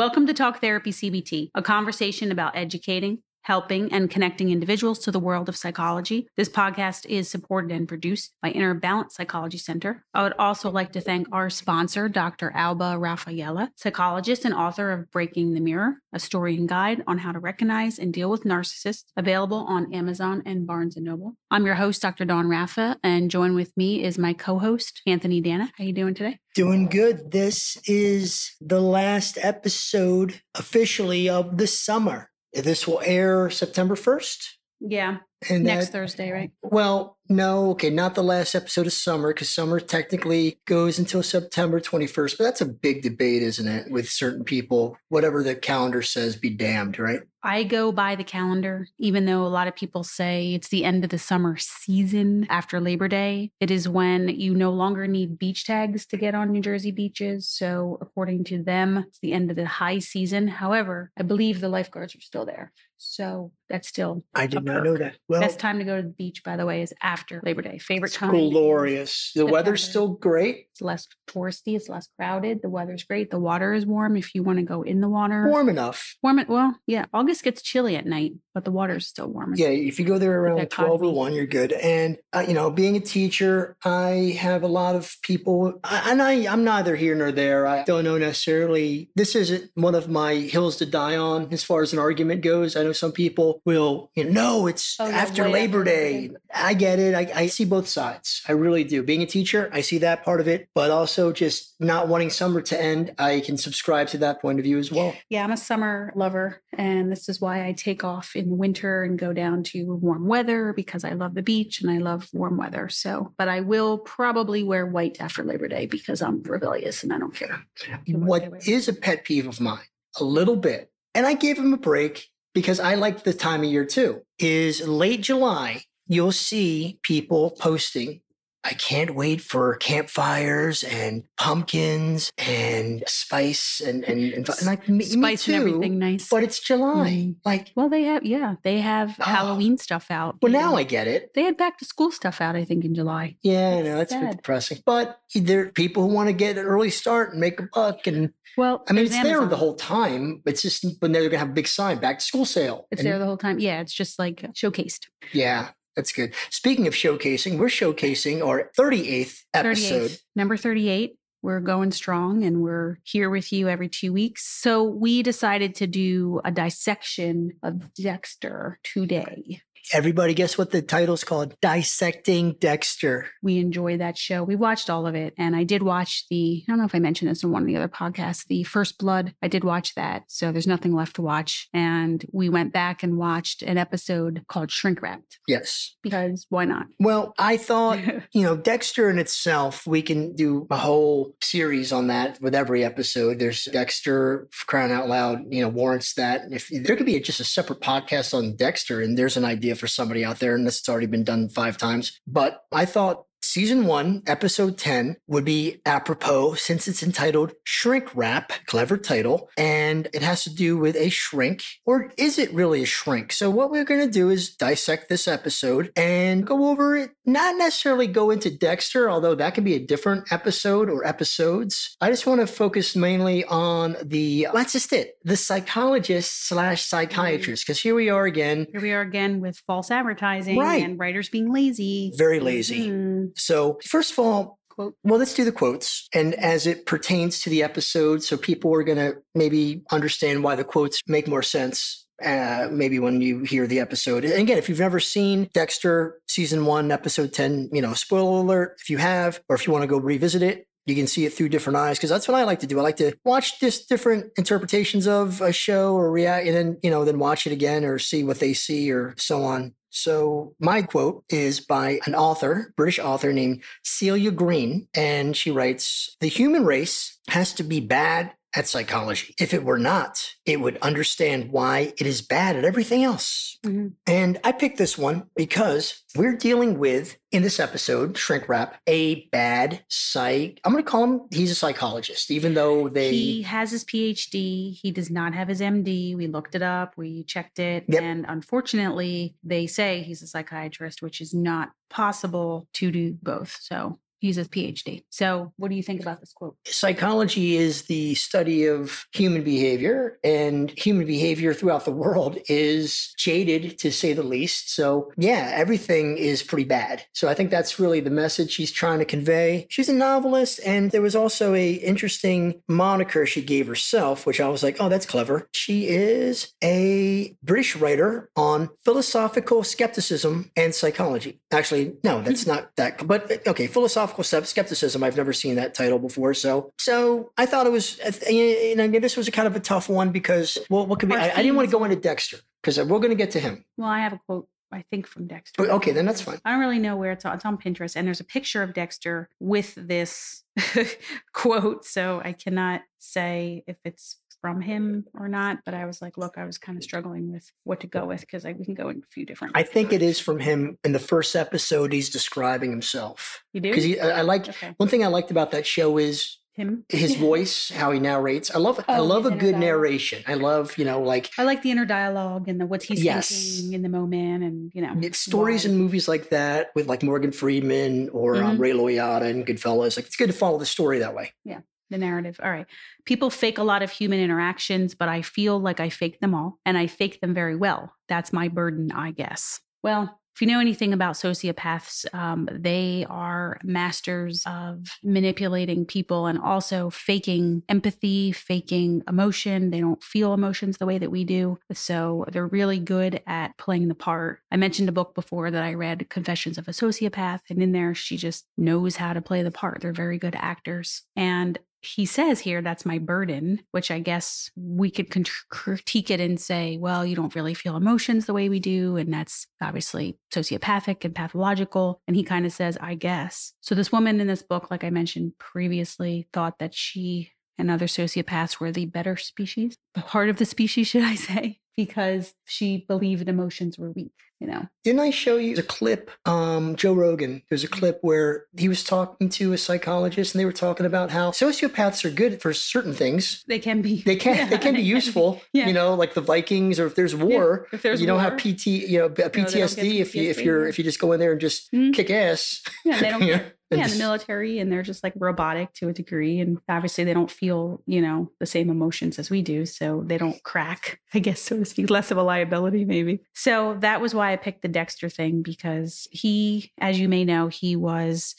Welcome to Talk Therapy CBT, a conversation about educating, helping, and connecting individuals to the world of psychology. This podcast is supported and produced by Inner Balance Psychology Center. I would also like to thank our sponsor, Dr. Alba Rafaela, psychologist and author of Breaking the Mirror, a story and guide on how to recognize and deal with narcissists, available on Amazon and Barnes & Noble. I'm your host, Dr. Dawn Raffa, and join with me is my co-host, Anthony Dana. How are you doing today? Doing good. This is the last episode officially of the summer. This will air September 1st. Yeah. And Next that- Thursday, right? Well, no, okay, not the last episode of summer because summer technically goes until September 21st, but that's a big debate, isn't it? With certain people, whatever the calendar says, be damned, right? I go by the calendar, even though a lot of people say it's the end of the summer season after Labor Day. It is when you no longer need beach tags to get on New Jersey beaches. So, according to them, it's the end of the high season. However, I believe the lifeguards are still there. So, that's still I did not perk. know that. Well, Best time to go to the beach, by the way, is after Labor Day. Favorite time. glorious. The weather's still great. It's less touristy. It's less crowded. The weather's great. The water is warm if you want to go in the water. Warm enough. Warm it. Well, yeah. August gets chilly at night, but the water's still warm. Yeah, if you go there around that 12 or 1, you're good. And, uh, you know, being a teacher, I have a lot of people, I- and I, I'm neither here nor there. I don't know necessarily, this isn't one of my hills to die on as far as an argument goes. I know some people will, you know, no, it's Oh, after Labor. Day. I get it. I, I see both sides. I really do. Being a teacher, I see that part of it, but also just not wanting summer to end. I can subscribe to that point of view as well. Yeah, I'm a summer lover, and this is why I take off in the winter and go down to warm weather because I love the beach and I love warm weather. So, but I will probably wear white after Labor Day because I'm rebellious and I don't care. what is a pet peeve of mine a little bit and i gave him a break because i like the time of year too is late july you'll see people posting i can't wait for campfires and pumpkins and spice and and, and, and like me, me Spice too, and everything nice. but it's july Mm. like well, they have yeah, they have Oh. Halloween stuff out. well now and i get it they had back to school stuff out. I think in July. yeah i know that's a bit depressing but there are people who want to get an early start and make a buck and Well, i mean it's there the whole time it's just when they're gonna have a big sign back to school sale It's And- there the whole time. Yeah, it's just like showcased. Yeah, that's good. Speaking of showcasing, we're showcasing our 38th episode. 38th, number 38. We're going strong and we're here with you every two weeks. So we decided to do a dissection of Dexter today. Everybody guess what the title's called? Dissecting Dexter. We enjoy that show. We watched all of it. And I did watch the, I don't know if I mentioned this in one of the other podcasts, the First Blood. I did watch that. So there's nothing left to watch. And we went back and watched an episode called Shrink Wrapped Yes. because why not? Well, I thought, you know, Dexter in itself, we can do a whole series on that with every episode. There's Dexter crying out loud, you know, warrants that. If there could be just a separate podcast on Dexter, and there's an idea for somebody out there, and this has already been done five times. But I thought season one, episode 10 would be apropos since it's entitled Shrink Wrap, clever title, and it has to do with a shrink, or is it really a shrink? So, what we're going to do is dissect this episode and go over it, not necessarily go into Dexter, although that could be a different episode or episodes. I just want to focus mainly on the, that's just it, the psychologist slash psychiatrist, because here we are again. Here we are again with false advertising Right. and writers being lazy. Very lazy. Mm-hmm. So, first of all, well, let's do the quotes. And as it pertains to the episode, so people are going to maybe understand why the quotes make more sense. Uh, maybe when you hear the episode. And again, if you've never seen Dexter season one, episode 10, you know, spoiler alert, if you have, or if you want to go revisit it, you can see it through different eyes because that's what I like to do. I like to watch just different interpretations of a show or react and then, you know, then watch it again or see what they see or so on. So my quote is by an author, British author named Celia Green, and she writes, "The human race has to be bad at psychology. If it were not, it would understand why it is bad at everything else." Mhm. And I picked this one because we're dealing with, in this episode, Shrink Wrap, a bad psych. I'm going to call him, he's a psychologist, even though they. He has his PhD. He does not have his MD. We looked it up. We checked it. Yep. And unfortunately, they say he's a psychiatrist, which is not possible to do both. So He's a PhD. So, what do you think about this quote? Psychology is the study of human behavior, and human behavior throughout the world is jaded to say the least. So, yeah, everything is pretty bad. So, I think that's really the message she's trying to convey. She's a novelist, and there was also a interesting moniker she gave herself, which I was like, oh, that's clever. She is a British writer on philosophical skepticism and psychology. Actually, no, that's not that. But okay, philosophical skepticism. I've never seen that title before, so so I thought it was. You know, this was a kind of a tough one because well, what could be? I, I didn't want to go into Dexter because we're going to get to him. Well, I have a quote I think from Dexter. Oh, okay, then that's fine. I don't really know where it's on. It's on Pinterest, and there's a picture of Dexter with this quote. So I cannot say if it's from him or not. But I was like, look, I was kind of struggling with what to go with because we can go in a few different. I think it is from him in the first episode. He's describing himself. You do because I, I like okay. one thing I liked about that show is him his voice how he narrates i love oh, i love a good narration i love you know like i like the inner dialogue and the what he's yes. thinking in the moment and you know it's stories and movies like that with like morgan freeman or um, mm-hmm. um, ray liotta and goodfellas like it's good to follow the story that way yeah the narrative. All right. People fake a lot of human interactions, but I feel like I fake them all and I fake them very well. That's my burden, I guess. Well, if you know anything about sociopaths, um, they are masters of manipulating people and also faking empathy, faking emotion. They don't feel emotions the way that we do. So they're really good at playing the part. I mentioned a book before that I read, Confessions of a Sociopath, and in there, she just knows how to play the part. They're very good actors. And he says here that's my burden which i guess we could critique it and say well you don't really feel emotions the way we do and that's obviously sociopathic and pathological and he kind of says i guess. So this woman in this book like i mentioned previously thought that she and other sociopaths were the better species the part of the species should i say because she believed emotions were weak you know didn't i show you a clip um joe rogan there's a mm-hmm. clip where he was talking to a psychologist and they were talking about how sociopaths are good for certain things they can be they can yeah, they can be useful yeah. you know like the vikings or if there's war yeah. if there's you don't have pt you know ptsd, no, PTSD if you if you're if you just go in there and just mm-hmm. kick ass yeah they don't care yeah, in the military, and they're just like robotic to a degree. And obviously, they don't feel, you know, the same emotions as we do. So they don't crack, I guess, so to speak, less of a liability, maybe. So that was why I picked the Dexter thing because he, as you may know, he was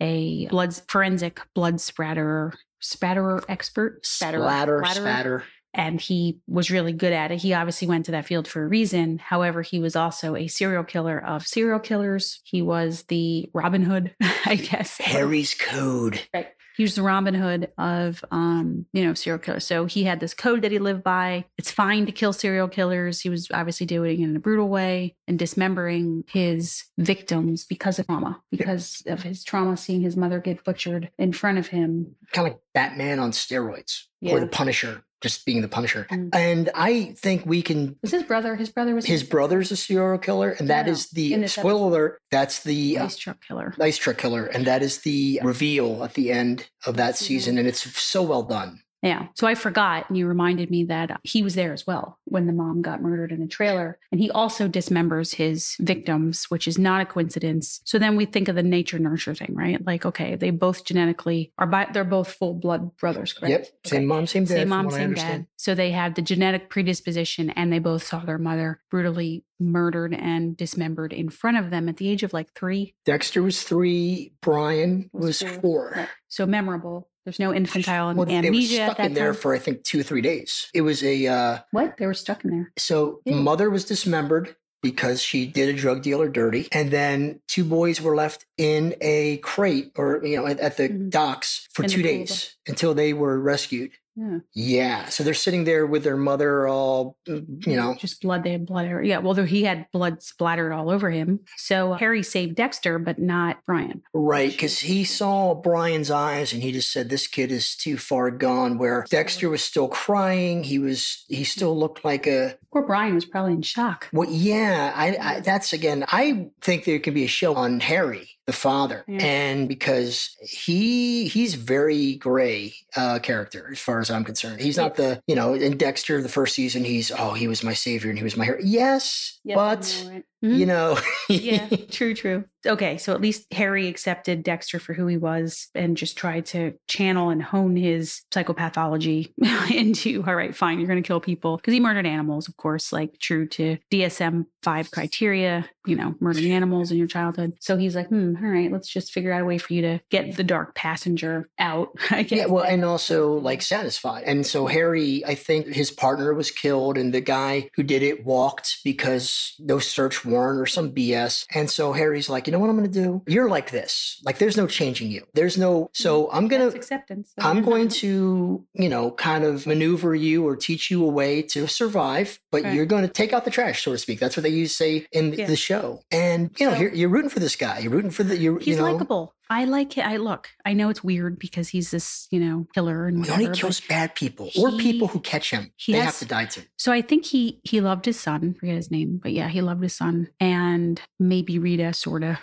a blood forensic blood spatterer, spatterer expert, spatterer, splatter, spatter and he was really good at it. He obviously went to that field for a reason. However, he was also a serial killer of serial killers. He was the Robin Hood, I guess. Harry's Code. Right. He was the Robin Hood of, um, you know, serial killers. So he had this code that he lived by. It's fine to kill serial killers. He was obviously doing it in a brutal way and dismembering his victims because of trauma, because of his trauma, seeing his mother get butchered in front of him. Kind of like Batman on steroids yeah. or the Punisher just being the Punisher. Mm. And I think we can. Was his brother? His brother was. His, his brother's a serial killer, and that is the spoiler alert. That's the uh, ice uh, truck killer. Ice truck killer, and that is the reveal at the end of that season, and it's so well done. Yeah. So I forgot, and you reminded me that uh, he was there as well when the mom got murdered in the trailer. And he also dismembers his victims, which is not a coincidence. So then we think of the nature nurture thing, right? Like, okay, they both genetically are by, they're both full blood brothers, correct? Yep. Same okay. mom, same dad. Same mom, same dad. So they have the genetic predisposition, and they both saw their mother brutally murdered and dismembered in front of them at the age of like three. Dexter was three. Brian was, was four. four. So memorable. There's no infantile well, amnesia. They were stuck in there time. for I think two or three days. It was a uh, what? They were stuck in there. So Ew. mother was dismembered because she did a drug dealer dirty, and then two boys were left in a crate or you know at, at the mm-hmm. docks for in two days until they were rescued. Yeah. Yeah. So they're sitting there with their mother, all mm, you know, just blood. They had blood. Yeah. Well, he had blood splattered all over him. So Harry saved Dexter, but not Brian. Right, because he saw Brian's eyes, and he just said, "This kid is too far gone." Where Dexter was still crying. He was. He still looked like a. Poor Brian was probably in shock. Well, yeah. I, I that's again. I think there could be a show on Harry the father yeah. and because he he's very gray uh character as far as i'm concerned. He's not the you know in dexter the first season he's oh he was my savior and he was my hero. Yes, yes but mm-hmm. you know yeah. true true okay, so at least Harry accepted Dexter for who he was and just tried to channel and hone his psychopathology into, all right, fine, you're going to kill people. Because he murdered animals, of course, like true to DSM 5 criteria, you know, murdering animals in your childhood. So he's like, hmm, all right, let's just figure out a way for you to get the dark passenger out. I guess. Yeah, well, and also like satisfied. And so Harry, I think his partner was killed, and the guy who did it walked because no search warrant or some BS. And so Harry's like, you know what I'm going to do? You're like this. Like, there's no changing you. There's no. So mm-hmm. I'm going to. acceptance. I'm going to, you know, kind of maneuver you or teach you a way to survive, but Right. you're going to take out the trash, so to speak. That's what they used to say in Yeah. the show. And you know, So- you're, you're rooting for this guy. You're rooting for the. You're, He's you know, likable. I like it. I look. I know it's weird because he's this, you know, killer and he only kills bad people or he- people who catch him. he They has- have to die too. So I think he he loved his son. Forget his name, but yeah, he loved his son, and maybe Rita, sort of,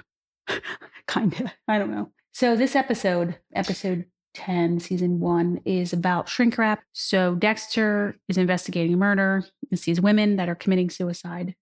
kind of. I don't know. So this episode, episode ten, season one, is about shrink wrap. So Dexter is investigating a murder and sees women that are committing suicide.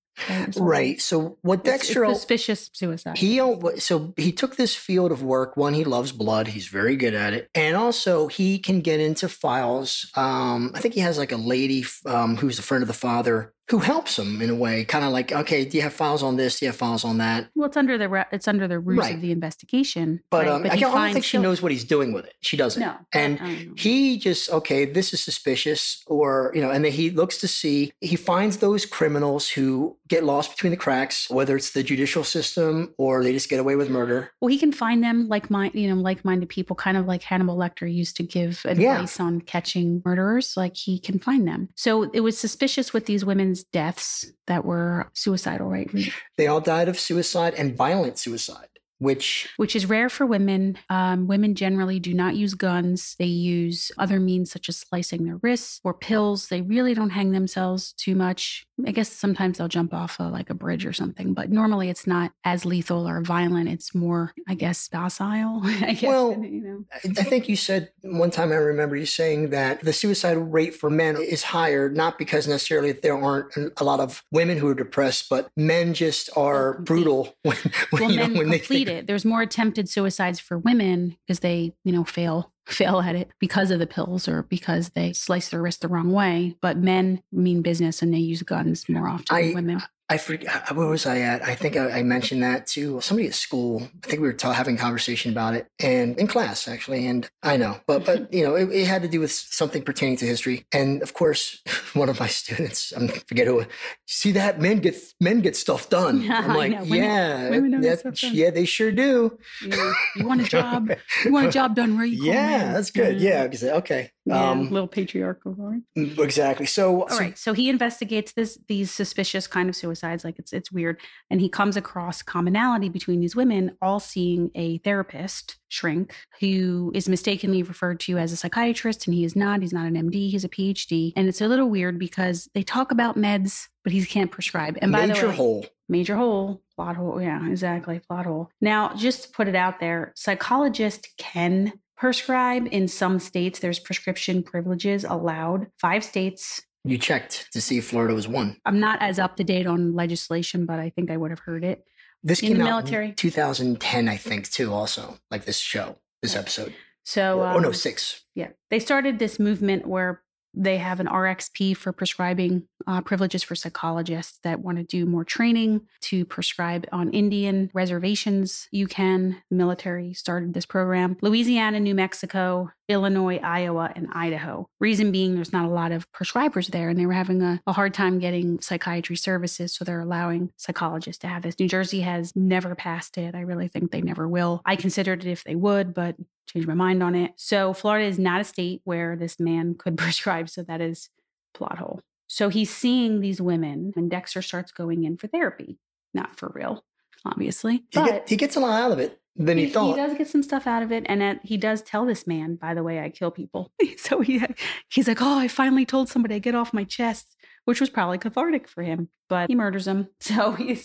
Right. So what it's- it's Dexter suspicious suicide. he so he took this field of work. One, he loves blood. He's very good at it, and also he can get into files. Um, I think he has like a lady um, who's a friend of the father who helps him in a way, kind of like, okay, do you have files on this? Do you have files on that? well, it's under the re- it's under the roots Right. of the investigation. But, right? um, I, he don't, I don't finds think she knows what he's doing with it. She doesn't. No, And I he just okay this is suspicious or you know and then he looks to see he finds those criminals who get lost between the cracks whether it's the judicial system or they just get away with murder Well, he can find them like mind, you know, like-minded people, kind of like Hannibal Lecter used to give Yeah. advice on catching murderers. Like he can find them. So it was suspicious with these women's deaths that were suicidal, right? they all died of suicide and violent suicide which Which is rare for women. Um, women generally do not use guns. They use other means such as slicing their wrists or pills. They really don't hang themselves too much. I guess sometimes they'll jump off a, like a bridge or something, but normally it's not as lethal or violent. It's more, I guess, docile. I guess, Well, you know. I think you said one time I remember you saying that the suicide rate for men is higher, not because necessarily there aren't a lot of women who are depressed, but men just are brutal when, when, well, you know, when they complete it. There's more attempted suicides for women because they, you know, fail fail at it because of the pills or because they slice their wrist the wrong way. But men mean business and they use guns more often I- than women. I forget where was I at? I think I, I mentioned that to somebody at school. I think we were ta- having a conversation about it, and in class actually. And I know, but but you know, it, it had to do with something pertaining to history. And of course, one of my students, I forget who. See that men get men get stuff done. Yeah, I'm like. Women- yeah, women that- yeah, they sure do. You, you want a job? You want a job done right? you Yeah, that's good. Yeah, okay. Yeah, Um, little patriarchal. Right? exactly. So, All so right. So he investigates this these suspicious kind of suicides, like it's it's weird, and he comes across commonality between these women, all seeing a therapist shrink who is mistakenly referred to as a psychiatrist, and he is not. He's not an MD. He's a PhD, and it's a little weird because they talk about meds, but he can't prescribe. And by the major way, hole. major hole, plot hole. Yeah, exactly, plot hole. Now, just to put it out there, psychologist can prescribe in some states. There's prescription privileges allowed. Five states You checked to see if Florida was one. I'm not as up to date on legislation, but I think I would have heard it. This In came the out military. in 2010, I think, too. Also, like this show, this episode. So, oh no, um, six. yeah, they started this movement where they have an RXP for prescribing uh, privileges for psychologists that want to do more training to prescribe on Indian reservations. You can. Military started this program. Louisiana, New Mexico, Illinois, Iowa, and Idaho. Reason being, there's not a lot of prescribers there, and they were having a, a hard time getting psychiatry services. So they're allowing psychologists to have this. New Jersey has never passed it. I really think they never will. I considered it if they would, but changed my mind on it. So Florida is not a state where this man could prescribe. So that is plot hole. So he's seeing these women, and Dexter starts going in for therapy. Not for real, obviously. He, But get, he gets a lot out of it than he, he, thought. does get some stuff out of it, and he does tell this man, by the way, I kill people. so he he's like, oh, I finally told somebody I get off my chest, which was probably cathartic for him. But he murders him, so he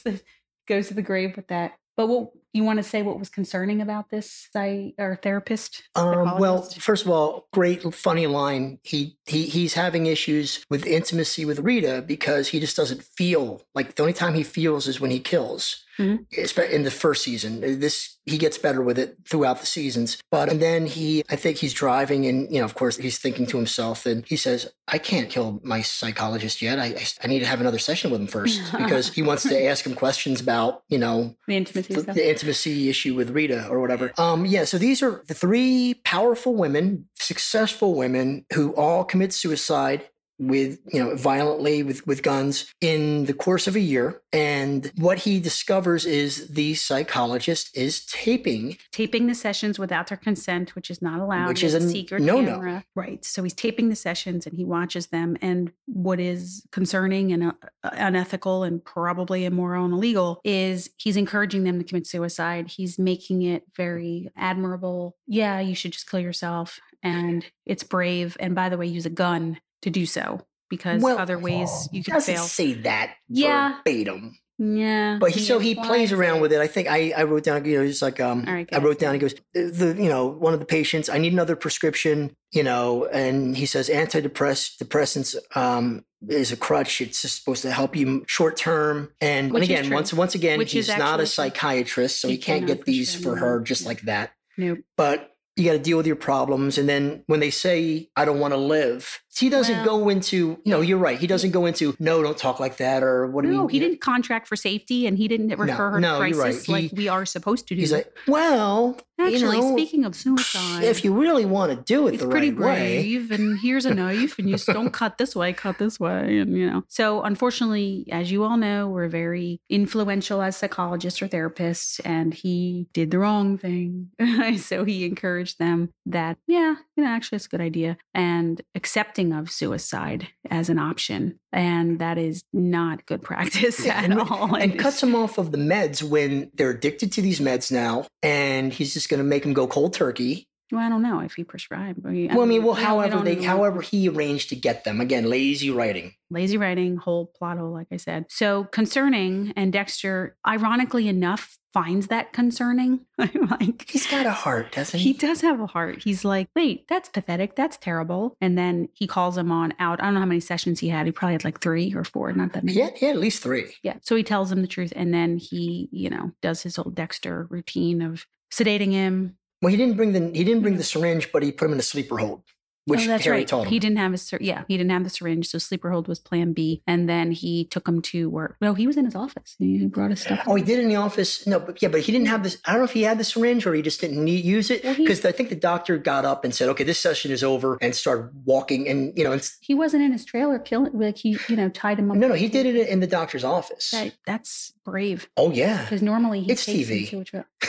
goes to the grave with that. But what you want to say what was concerning about this psy or therapist? Um, well, first of all, great funny line. He he he's having issues with intimacy with Rita because he just doesn't feel like the only time he feels is when he kills. Mhm. In the first season, this he gets better with it throughout the seasons. But and then he, I think he's driving, and you know, of course, he's thinking to himself, and he says, "I can't kill my psychologist yet. I I, I need to have another session with him first because he wants to ask him questions about you know the intimacy the, stuff. the intimacy issue with Rita or whatever. Um, yeah, so these are the three powerful women, successful women who all commit suicide with you know violently with with guns in the course of a year and what he discovers is the psychologist is taping taping the sessions without their consent, which is not allowed. Which is a secret no-no. camera. Right. So he's taping the sessions and he watches them. And what is concerning and uh, unethical and probably immoral and illegal is he's encouraging them to commit suicide. He's making it very admirable. Yeah, you should just kill yourself. And it's brave. And by the way, use a gun to do so because other ways you can fail. say that Yeah. verbatim Yeah. But he, so he plays around with it. I think I, I wrote down, you know, he's like, um, right, I wrote down, he goes, the, you know, one of the patients, I need another prescription, you know, and he says antidepress depressants, um, is a crutch. It's just supposed to help you short term. And, and again, once, once again, Which he's not a psychiatrist, so he, He can't get these for her just like that. Nope. But you got to deal with your problems. And then when they say, I don't want to live, he doesn't Well- go into, no, you're right. He doesn't go into, no, don't talk like that. Or what do No, we he didn't contract for safety and he didn't refer her no, to you're right. crisis like He- we are supposed to do. He's like, well, Actually, you know, speaking of suicide, if you really want to do it it's the pretty right way, brave and here's a knife and you don't cut this way, cut this way. And, you know, so unfortunately, as you all know, we're very influential as psychologists or therapists and he did the wrong thing. so he encouraged them that, yeah, you know, actually it's a good idea and accepting of suicide as an option. And that is not good practice Yeah, at and- all. and It cuts him off of the meds when they're addicted to these meds now, and he's just going to make them go cold turkey. Well, I don't know if he prescribed. I Well, I mean, well, however they, however he arranged to get them. Again, lazy writing. lazy writing, whole plot hole, like I said. So concerning, and Dexter, ironically enough, finds that concerning. I'm like, He's got a heart, doesn't he he? does have a heart. He's like, wait, that's pathetic. That's terrible. And then he calls him on out. I don't know how many sessions he had. He probably had like three or four, not that many. Yeah, yeah, at least three. Yeah. So he tells him the truth. And then he, you know, does his old Dexter routine of sedating him. Well, he didn't bring the he didn't bring the mm-hmm. syringe, but he put him in a sleeper hold, oh, which oh, that's Harry right. told him. He didn't have his, syr- yeah, he didn't have the syringe. So sleeper hold was plan B. And then he took him to work. No, he was in his office. He brought his stuff. Oh, he did in the office. No, but yeah, but he didn't have this. I don't know if he had the syringe or he just didn't need, use it Well, because I think the doctor got up and said, "Okay, this session is over," and started walking. And you know, it's, He wasn't in his trailer killing, like he, you know, tied him up. no, no, he did it in the doctor's office. That, that's brave Oh yeah, because normally he It's takes him TV. to a tra-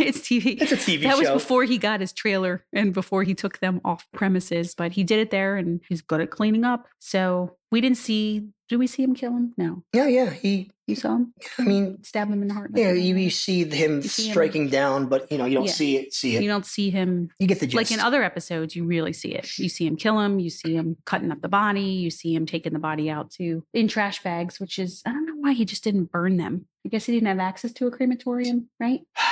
it's TV. it's a TV that show. was before he got his trailer and before he took them off premises, but he did it there and he's good at cleaning up. So we didn't see, Do we see him kill him? No. yeah, yeah. He, You saw him? I mean, Stab him in the heart. yeah, you, you see him You see him- striking down, but you know, you don't Yeah. see it. See it. You don't see him You get the gist. like in other episodes, you really see it. You see him kill him, you see him cutting up the body, you see him taking the body out to in trash bags, which is I don't know why he just didn't burn them. I guess he didn't have access to a crematorium, right?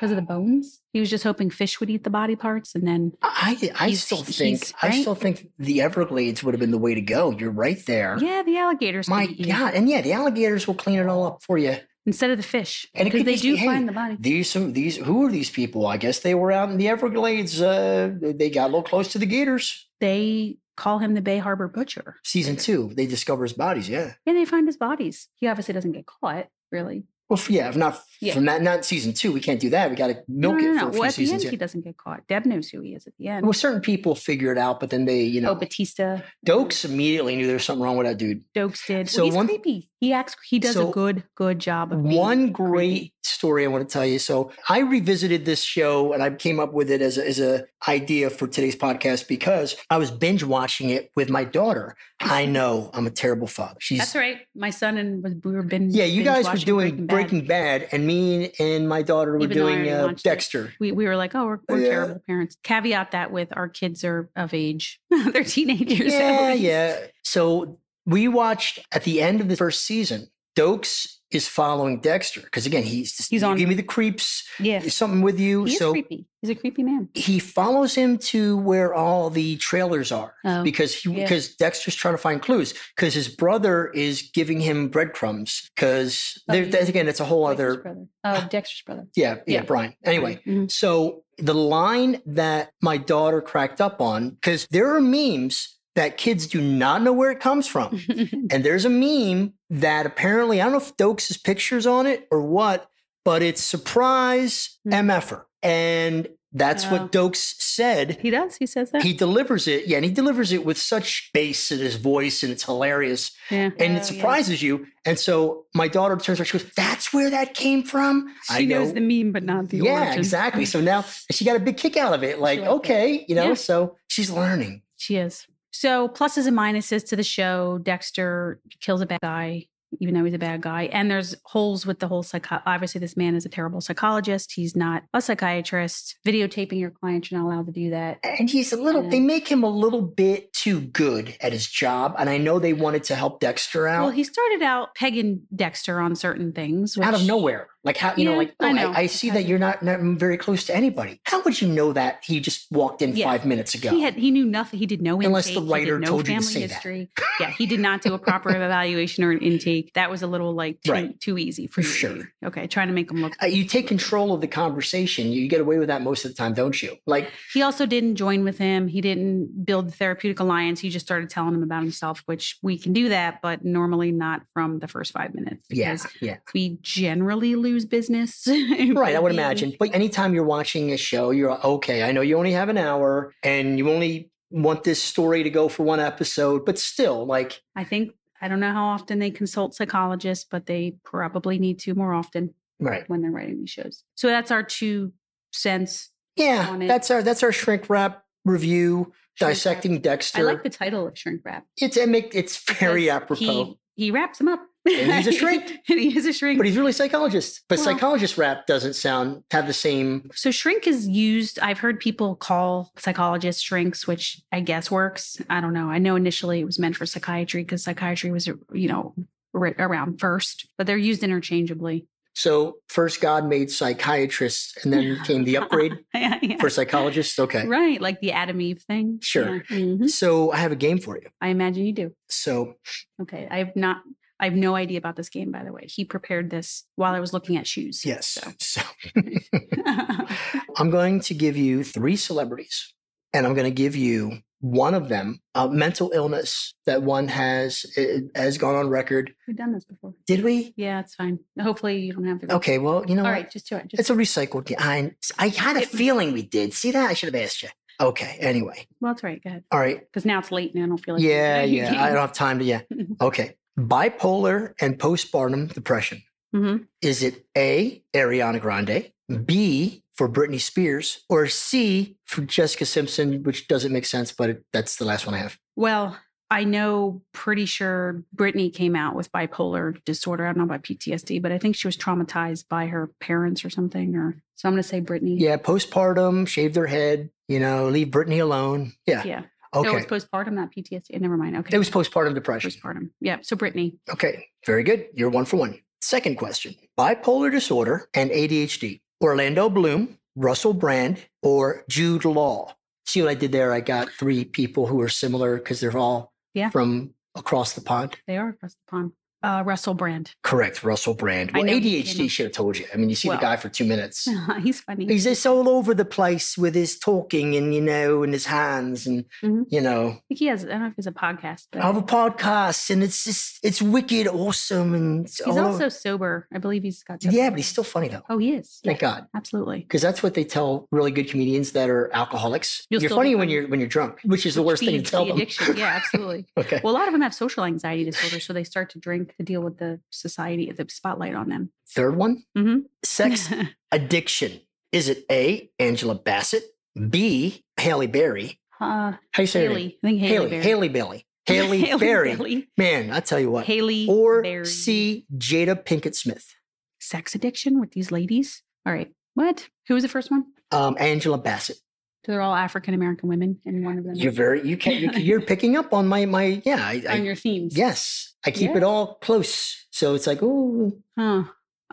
Because of the bones. He was just hoping fish would eat the body parts and then I, I still think, I still think the Everglades would have been the way to go. You're right there. yeah, the alligators. My God, and yeah, the alligators will clean it all up for you. instead of the fish And because they do be, hey, find the body. These some these who are these people? I guess they were out in the Everglades. Uh, they got a little close to the gators. They call him the Bay Harbor Butcher, Season two, they discover his bodies. Yeah. and they find his bodies. He obviously doesn't get caught, really. Well, yeah. If not Yeah. from that, not season two, we can't do that. We got to milk no, no, it no. for a few Well, at the seasons. end, he doesn't get caught. Deb knows who he is at the end. Well, certain people figure it out, but then they, you oh, know, oh, Batista. Doakes immediately knew there was something wrong with that dude. Doakes did. So well, he's one- creepy. He acts. He does so a good, good job One creepy. great story I want to tell you. So I revisited this show and I came up with it as a, as a idea for today's podcast because I was binge watching it with my daughter. I know I'm a terrible father. She's That's right. My son and was we were been. yeah. You binge guys were doing Breaking Breaking Bad. Bad. and me and my daughter were Even doing uh, it. Dexter. We, we were like, oh, we're, we're Yeah. terrible parents. Caveat that with our kids are of age. They're teenagers. Yeah, yeah. So we watched at the end of the first season. Doakes is following Dexter because again, he's just, He's on- give me the creeps. Yeah. Something with you. He is so creepy. He's a creepy man. he follows him to where all the trailers are Oh, because he yeah. because Dexter's trying to find clues because his brother is giving him breadcrumbs because Oh, yeah. again it's a whole Dexter's other brother. Oh, Dexter's brother. yeah, yeah Yeah. Brian anyway Mhm. so the line that my daughter cracked up on because there are memes that kids do not know where it comes from and there's a meme that apparently I don't know if Doakes' pictures on it or what but it's surprise Hmm. MFer and that's what Doakes said he does. He says that. he delivers it yeah and he delivers it with such bass in his voice and it's hilarious yeah. and Oh, it surprises you and so my daughter turns around she goes that's where that came from Yeah. She knows the meme, but not the yeah origin. exactly so now she got a big kick out of it like liked it. okay you know Yeah. so she's learning She is. So pluses and minuses to the show. Dexter kills a bad guy, even though he's a bad guy. And there's holes with the whole psycho. Obviously, this man is a terrible psychologist. He's not a psychiatrist. Videotaping your client, you're not allowed to do that. and he's a little Yeah. they make him a little bit too good at his job and i know they wanted to help dexter out Well, he started out pegging Dexter on certain things. out of nowhere like how you know Yeah, like I oh, know. I, I see that you're not, not very close to anybody how would you know that he just walked in Yeah. five minutes ago He had he knew nothing. He did no intake, Unless the intake, he did writer no told you to say that. history. Yeah, he did not do a proper evaluation or an intake. That was a little like too, Right. too easy for to Sure. Okay, trying to make him look. uh, you take control of the conversation. You get away with that most of the time, don't you? Like, He also didn't join with him. He didn't build the therapeutic alliance. He just started telling him about himself, which we can do that, but normally not from the first five minutes. yeah, because yeah, we generally lose business. right. I would imagine. But anytime you're watching a show, you're okay. I know you only have an hour, and you only want this story to go for one episode, but still, like, I think I don't know how often they consult psychologists, but they probably need to more often right? when they're writing these shows. So that's our two cents. Yeah, that's our that's our shrink wrap review Shrink dissecting wrap. Dexter. I like the title of Shrink Wrap. it's it make it's very because apropos. He, he wraps him up. And he's a shrink. and he is a shrink. but he's really a psychologist. But Well- psychologist rap doesn't sound have the same. So shrink is used. I've heard people call psychologists shrinks, which I guess works. I don't know. I know initially it was meant for psychiatry because psychiatry was, you know, around first, but they're used interchangeably. So first, God made psychiatrists, and then came the upgrade Yeah, yeah. for psychologists. Okay. Right, like the Adam Eve thing. Sure. Mhm. So I have a game for you. I imagine you do. So Okay, I have not. I have no idea about this game, by the way. He prepared this while I was looking at shoes. yes, So. so I'm going to give you three celebrities, and I'm going to give you one of them a mental illness that one has uh, has gone on record. We've done this before. Did we? Yeah, it's fine. Hopefully, you don't have to. Okay. Well, you know All what? right, just do it. Just, It's a recycled. game. I I had a It- feeling we did. See that? I should have asked you. Okay. Anyway. well, all right. Go ahead. All right. Because now it's late and I don't feel like. Yeah. Yeah. I don't have time to. Yeah. Okay. Bipolar and postpartum depression. hmm Is it A, Ariana Grande, B, for Britney Spears, or C, for Jessica Simpson, which doesn't make sense, but it, that's the last one I have. Well, I know pretty sure Britney came out with bipolar disorder. I don't know about PTSD, but I think she was traumatized by her parents or something. Or so I'm going to say Britney. Yeah, postpartum, shave their head, you know, leave Britney alone. Yeah. Yeah. No, Okay. it was postpartum, not PTSD. Never mind. Okay. It was postpartum depression. postpartum. Yeah. So Britney. Okay. Very good. You're one for one. Second question bipolar disorder and ADHD. Orlando Bloom, Russell Brand, or Jude Law. See what I did there? I got three people who are similar because they're all Yeah. from across the pond. They are across the pond. Uh, Russell Brand. Correct, Russell Brand. Well, know he came ADHD should have told you. I mean, you see Well- the guy for two minutes. He's funny. He's just all over the place with his talking and, you know, and his hands and, Mhm. you know, I think he has. I don't know if it's a podcast, but I have a podcast and it's just, it's wicked awesome. And he's also over- sober. I believe he's got. yeah, but he's still funny though. Oh, he is. Thank God. Absolutely. Because that's what they tell really good comedians that are alcoholics. Still be funny when you're when you're drunk, which is the worst thing to tell the them. addiction. Yeah, absolutely. okay. Well, a lot of them have social anxiety disorder, so they start to drink to deal with the society, the spotlight on them. Third one, Mhm. sex addiction. Is it A, Angela Bassett, B, Haley Berry? uh, How you say? Haley. I think Haley. Haley, Berry. Haley Bailey. Haley, Haley Berry. Bailey. Man, I tell you what. Haley. or Berry. C, Jada Pinkett Smith. Sex addiction with these ladies. All right. What? Who was the first one? Um, Angela Bassett. They're all African American women, and one of them You're very you can you, you're picking up on my my yeah. I, I, on your themes. yes, I keep Yeah. it all close. So it's like oh. Huh.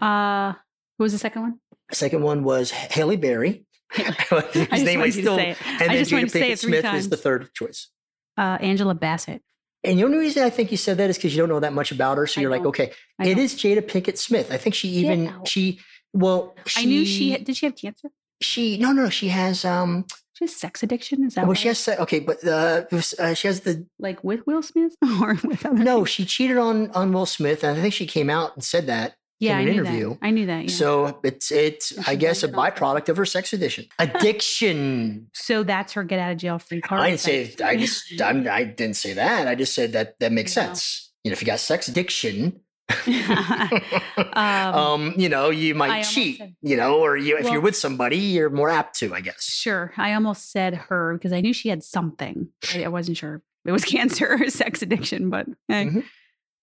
Uh, who was the second one? Second one was Haley Berry. His I name I wanted you to still say it. and I then just Jada wanted to say Pinkett Smith times. is the third choice. Uh, Angela Bassett. And the only reason I think you said that is because you don't know that much about her. So you're like, okay, I it is Jada Pinkett Smith. I think she even out. she well she I knew she did. She have cancer? She no no no she has um She has sex addiction. Is that well why? she has se- okay but uh, was, uh she has the like with Will Smith or with other? no people? she cheated on on Will Smith and I think she came out and said that Yeah, in I an knew interview. that. I knew that. Yeah. So, it's it's I guess a byproduct of her sex addiction addiction so that's her get out of jail free card. I didn't say I just I'm, I didn't say that I just said that that makes No. sense you know if you got sex addiction Um, um, you know, you might cheat, said- you know, or you, if Well- you're with somebody, you're more apt to, I guess. Sure. I almost said her because I knew she had something. I, I wasn't sure it was cancer or sex addiction, but eh. Mhm.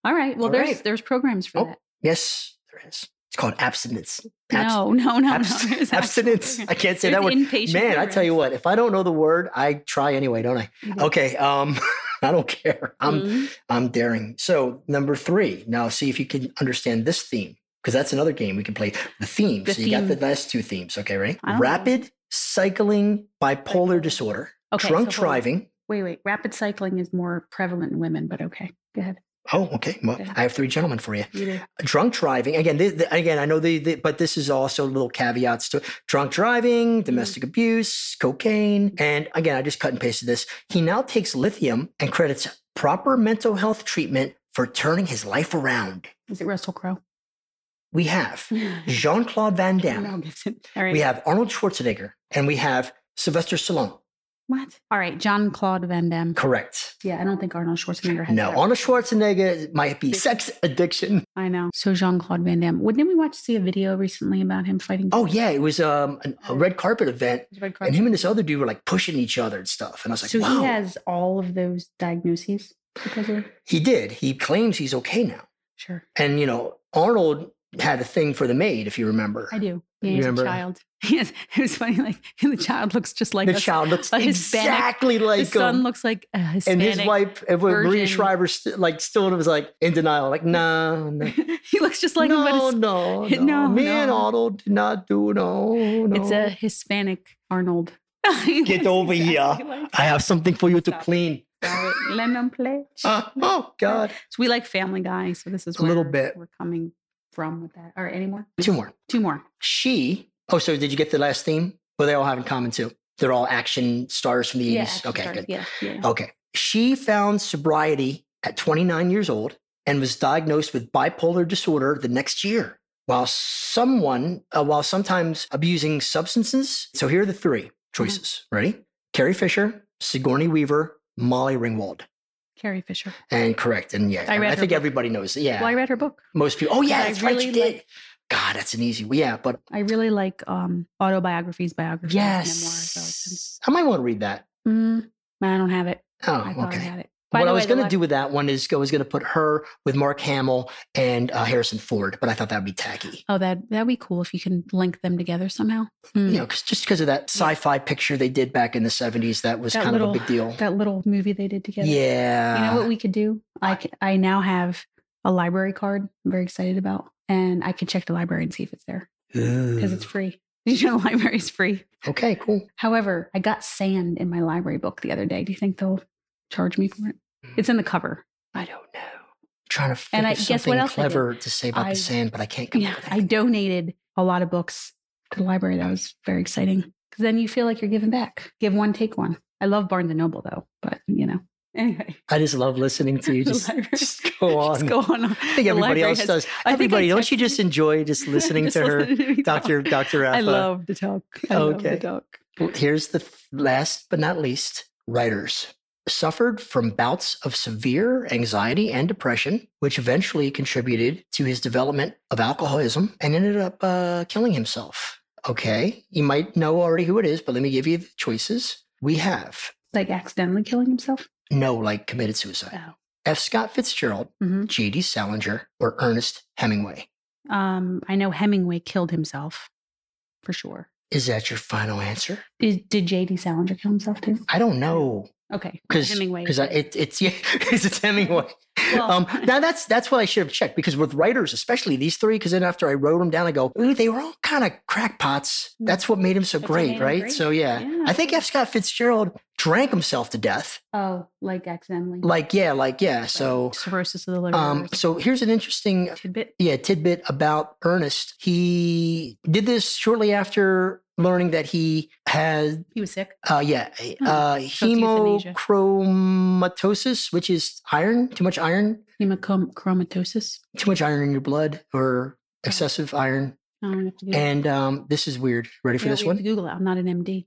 all right. Well, All there's right. there's programs for Oh, that. Yes, there is. It's called abstinence. Abs- no, no, no, abs- no. abstinence. I can't say There's that word. Man, I tell you what, if I don't know the word, I try anyway, don't I? Mhm. Okay. Um, I don't care. I'm Mhm. I'm daring. So number three. Now see if you can understand this theme. Because that's another game we can play. The theme. The so you got the last two themes. Okay, ready? I don't know. Rapid cycling bipolar Bipolar. disorder, Okay, drunk so driving. Wait, wait. Rapid cycling is more prevalent in women, but okay. Go ahead. Oh, okay. Well, Okay. I have three gentlemen for you. You drunk driving again the, the- again i know the, the but this is also little caveats to drunk driving mm-hmm. domestic abuse cocaine and again i just cut and pasted this he now takes lithium and credits proper mental health treatment for turning his life around Is it Russell Crowe? we have jean-claude van damme Gibson. We have arnold schwarzenegger and we have sylvester stallone what? All right. John Claude Van Damme. correct Yeah, I don't think Arnold Schwarzenegger has no that. arnold schwarzenegger might be sex addiction I know. So Jean Claude Van Damme. Wouldn't we watch see a video recently about him fighting? oh yeah it was um, an, a red carpet event Red and him and this other dude were like pushing each other and stuff and i was like so wow he has all of those diagnoses because of He did. He claims he's okay now. sure. And, you know, Arnold had a thing for the maid, if you remember. I do. Yeah, You remember? a child. Yes, it was funny. Like the child looks just like the a, child looks a Hispanic- exactly the like son him. looks like a Hispanic and his wife, uh, when Maria version. Shriver, st- like, still was like in denial, like, no, no, he looks just like him, but no, it's, no, no, No, Me and. Arnold did not do no, no. it's a Hispanic Arnold. Get over here. I have something for you to Stop it. clean. Lemon pledge. Uh, oh, God. So we like Family Guy, so this is A little bit. we're coming from with that. All right, any more? Two more. Two more. She, oh, so did you get the last theme? Well, they all have in common, too. They're all action stars from the 80s. Yeah, action okay, stars. good. Yeah, yeah. Okay. She found sobriety at 29 years old and was diagnosed with bipolar disorder the next year. While someone, uh, while sometimes abusing substances. So here are the three choices. Ready? Carrie Fisher, Sigourney Weaver, Molly Ringwald. Carrie Fisher. And correct. And yeah, I I, read her think book. everybody knows. Yeah. Well, I read her book. Most people. Oh, yeah, I that's right. really You did. like- God, that's an easy. Yeah, but I really like um autobiographies, biographies, memoirs. So yes. I might want to read that. mm, I don't have it. Oh, I thought I okay. had it. By what I way, was going to do with that one is I was going to put her with Mark Hamill and uh, Harrison Ford, but I thought that would be tacky. Oh, that that'd be cool if you can link them together somehow. Mm. You know, 'cause- just because of that sci-fi picture they did back in the '70s, that was That kind little- of a big deal. That little movie they did together. yeah, You know what we could do? I I now have a library card. I'm very excited about, and I can check the library and see if it's there because it's free. Did you know the library is free? okay, cool. However, I got sand in my library book the other day. Do you think they'll charge me for it? It's in the mm. cover. I don't know. trying to And I- guess what else clever to say about I- the sand, but I can't come Yeah, up with I donated a lot of books to the library. That was very exciting because then you feel like you're giving back. Give one, take one. I love Barnes and Noble though, but you know. Anyway, I just love listening to you. Just, just go on. just go on. I think everybody else does. I Everybody, don't you just enjoy just listening to her, Doctor Doctor Raffa? I love to talk. I love Okay. to talk. Here's the last but not least writers. Suffered from bouts of severe anxiety and depression, which eventually contributed to his development of alcoholism and ended up uh, killing himself. Okay, you might know already who it is, but let me give you the choices. We have Like accidentally killing himself. no, like committed suicide. Oh. F. Scott Fitzgerald, hmm J.D. Salinger, or Ernest Hemingway. Um, I know Hemingway killed himself for sure. Is that your final answer? Did, did J.D. Salinger kill himself too? I don't know Okay. because Hemingway. because it, it's yeah because it's Hemingway. Well- um, now that's that's what I should have checked because with writers, especially these three, because then after I wrote them down, I go, ooh, they were all kind of crackpots. That's what made him so That's great, right? great. So yeah. Yeah. I think F. Scott Fitzgerald drank himself to death. oh, like accidentally. Like yeah, like yeah. So cirrhosis of the liver. um, so here's an interesting tidbit. yeah tidbit about Ernest. He did this shortly after learning that he had He was sick. uh yeah Hmm. uh hemochromatosis, which is iron, too much iron, Hemochromatosis. too much iron in your blood or excessive iron. I don't have to do that. And um this is weird. Ready for Yeah, this one? to Google it. I'm not an MD.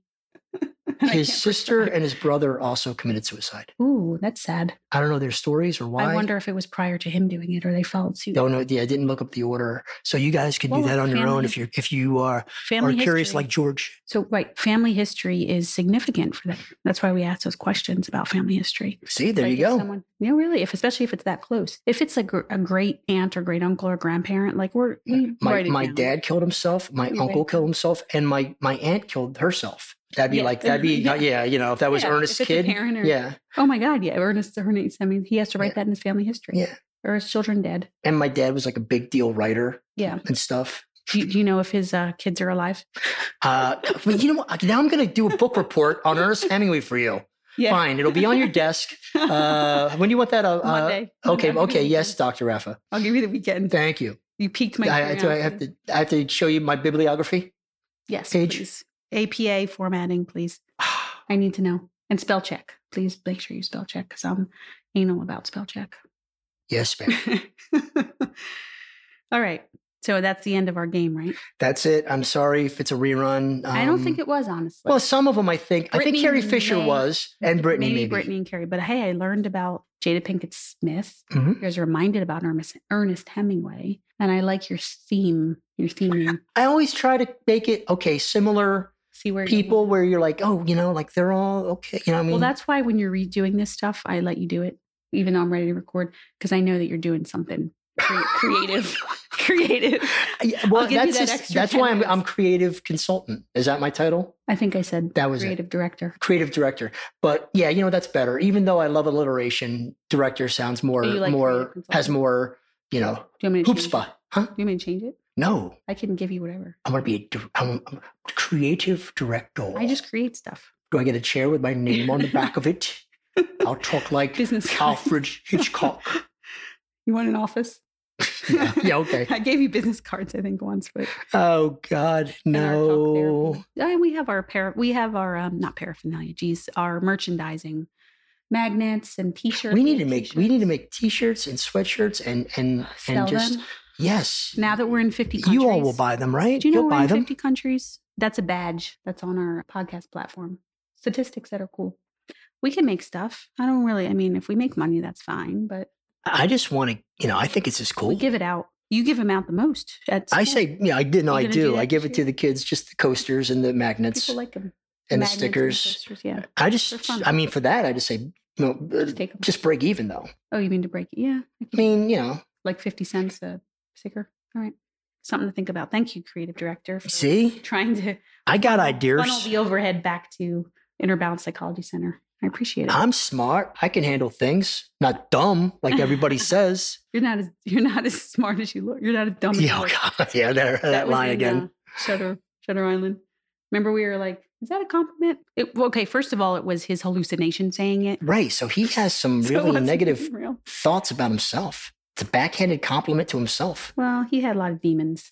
His sister and his brother also committed suicide. Ooh, that's sad. I don't know their stories or why. I wonder if it was prior to him doing it or they followed suit. Don't know. Yeah, I didn't look up the order. So you guys can Well, do that on your own if you're if you are, Family are curious history. like George. So, right, family history is significant for that. That's why we ask those questions about family history. See, there Like you go. Someone, you know, really, if especially if it's that close, if it's a, gr- a great aunt or great uncle or grandparent, like we're we my my down. dad killed himself. My uncle killed himself, and my my aunt killed herself. That'd be Yeah. like that'd be Yeah. yeah. You know, if that was Yeah, Ernest's if it's a kid. or- Yeah, Oh my God, yeah, Ernest Ernest. I mean, he has to write that in his family history. yeah. or his children dead. And my dad was like a big deal writer Yeah. and stuff. Do you, do you know if his uh, kids are alive? Uh, but you know what? Now I'm going to do a book report on Ernest Hemingway for you. Yeah. Fine, it'll be on your desk. Uh, when do you want that? Uh, uh, Monday. okay, Monday. okay, yes, Doctor Raffa. I'll give you the weekend. Thank you. You piqued my. I, do I have to. I have to show you my bibliography. Yes, page? please. APA formatting, please. I need to know. And spell check. Please make sure you spell check because I'm anal about spell check. yes, ma'am. All right. So that's the end of our game, right? That's it. I'm sorry if it's a rerun. I don't Um, think it was, honestly. Well, some of them I think. I think Britney Carrie Fisher may- was, and Britney maybe, maybe. Britney and Carrie. But hey, I learned about Jada Pinkett Smith. Mhm. You guys reminded about Ernest, Ernest Hemingway. And I like your theme, your theming. I always try to make it okay, similar See where people where you're like, oh, you know, like they're all okay. You know I mean? Well, that's why when you're redoing this stuff, I let you do it, even though I'm ready to record, because I know that you're doing something creative. creative. Yeah, well, that's that just- that's why I'm. I'm creative consultant. Is that my title? I think I said That was it. creative director. Creative director. But yeah, you know that's better. Even though I love alliteration, director sounds more like more has more, you know, Do you want me change hoopspa. Huh? You mean change it? No, I can give you whatever. I want to be a, I'm a creative director. I just create stuff. do I get a chair with my name on the back of it? I'll talk like Business cards. Alfred Hitchcock. You want an office? Yeah, yeah, okay. I gave you business cards, I think, once, but Oh God, in our talk no. Yeah, we have our para, we have our um, not paraphernalia, geez, our merchandising magnets and t-shirts. We need to make we need to t-shirts. make t-shirts and sweatshirts and and Sell and just them. Yes. Now that we're in 50 countries. you all will buy them, right? Do you know You'll we're buy in them. 50 countries? That's a badge that's on our podcast platform. Statistics that are cool. We can make stuff. I don't really, I mean, if we make money, that's fine, but I just want to, you know, I think it's just cool. we give it out. You give them out the most. I say, yeah, I did. No, You I do do. I give it to the kids, just the coasters and the magnets people like them. and the stickers. posters, yeah. I just. I mean, for that, I just say, you know, uh, Just just break even though. Oh, you mean to break it? Yeah. I I mean, you know, like 50 cents a sticker. All right. Something to think about. Thank you, creative director, see, trying to I got ideas. funnel the overhead back to Inner Balance Psychology Center. I appreciate it. I'm smart. I can handle things. Not dumb like everybody says. You're not as you're not as smart as you look. You're not as dumb as Yeah, you oh look. God, yeah, there, that, was line in, again. uh, Shutter Shutter Island. Remember, we were like, "Is that a compliment?" It, okay, first of all, it was his hallucination saying it. Right. So he has some So really negative thoughts about himself. It's a backhanded compliment to himself. Well, he had a lot of demons.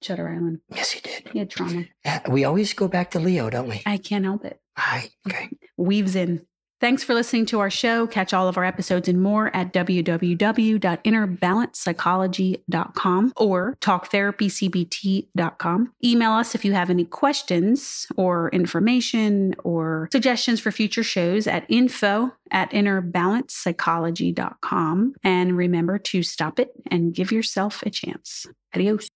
Shutter Island. Yes, he did. He had trauma. We always go back to Leo, don't we? I can't help it. Right. Okay. weaves in. Thanks for listening to our show. Catch all of our episodes and more at www.innerbalancepsychology.com or talktherapycbt.com. Email us if you have any questions or information or suggestions for future shows at info at innerbalancepsychology.com. And remember to stop it and give yourself a chance. Adios.